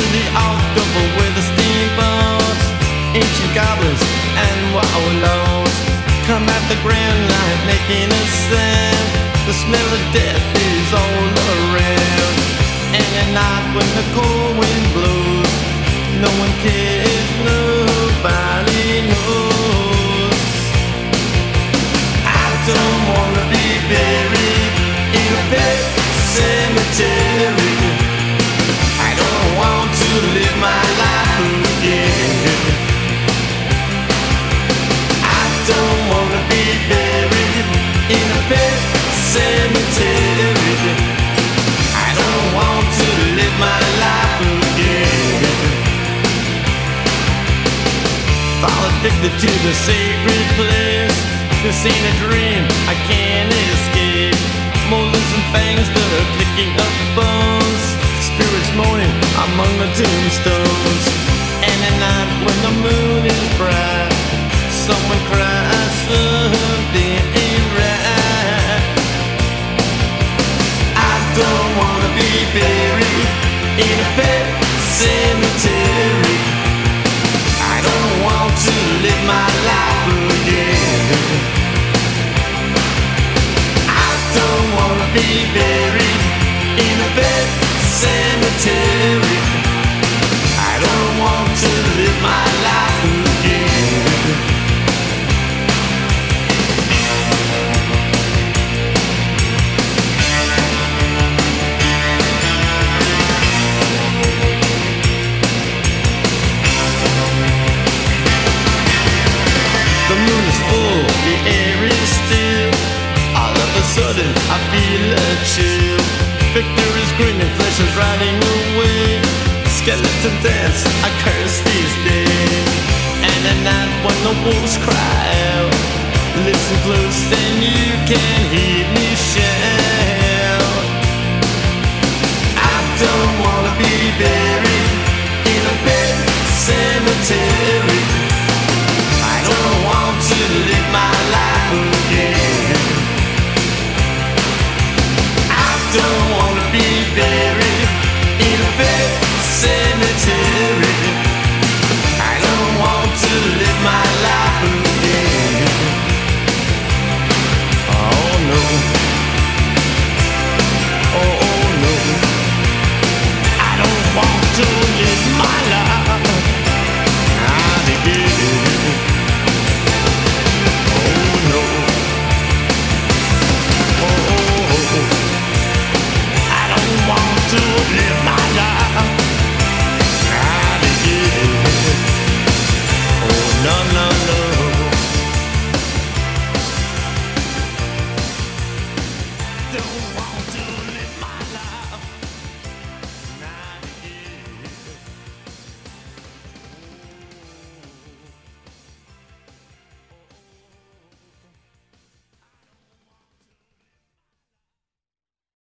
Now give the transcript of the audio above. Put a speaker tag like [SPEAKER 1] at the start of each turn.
[SPEAKER 1] to the October with the steamboats, ancient goblins, and wallows. Come at the Grand Line making a sound, the smell of death. Addicted to the sacred place. This ain't a dream, I can't escape. Molars and fangs, the clicking of bones. Spirits moaning among the tombstones. And at night when the moon is bright, someone cries something ain't right. I don't wanna be buried in a pet cemetery. Live my voice cry out. Listen close, then you can hear me shout. I don't wanna be buried in a big cemetery. I don't want to live my life again. I don't wanna be buried in a big cemetery.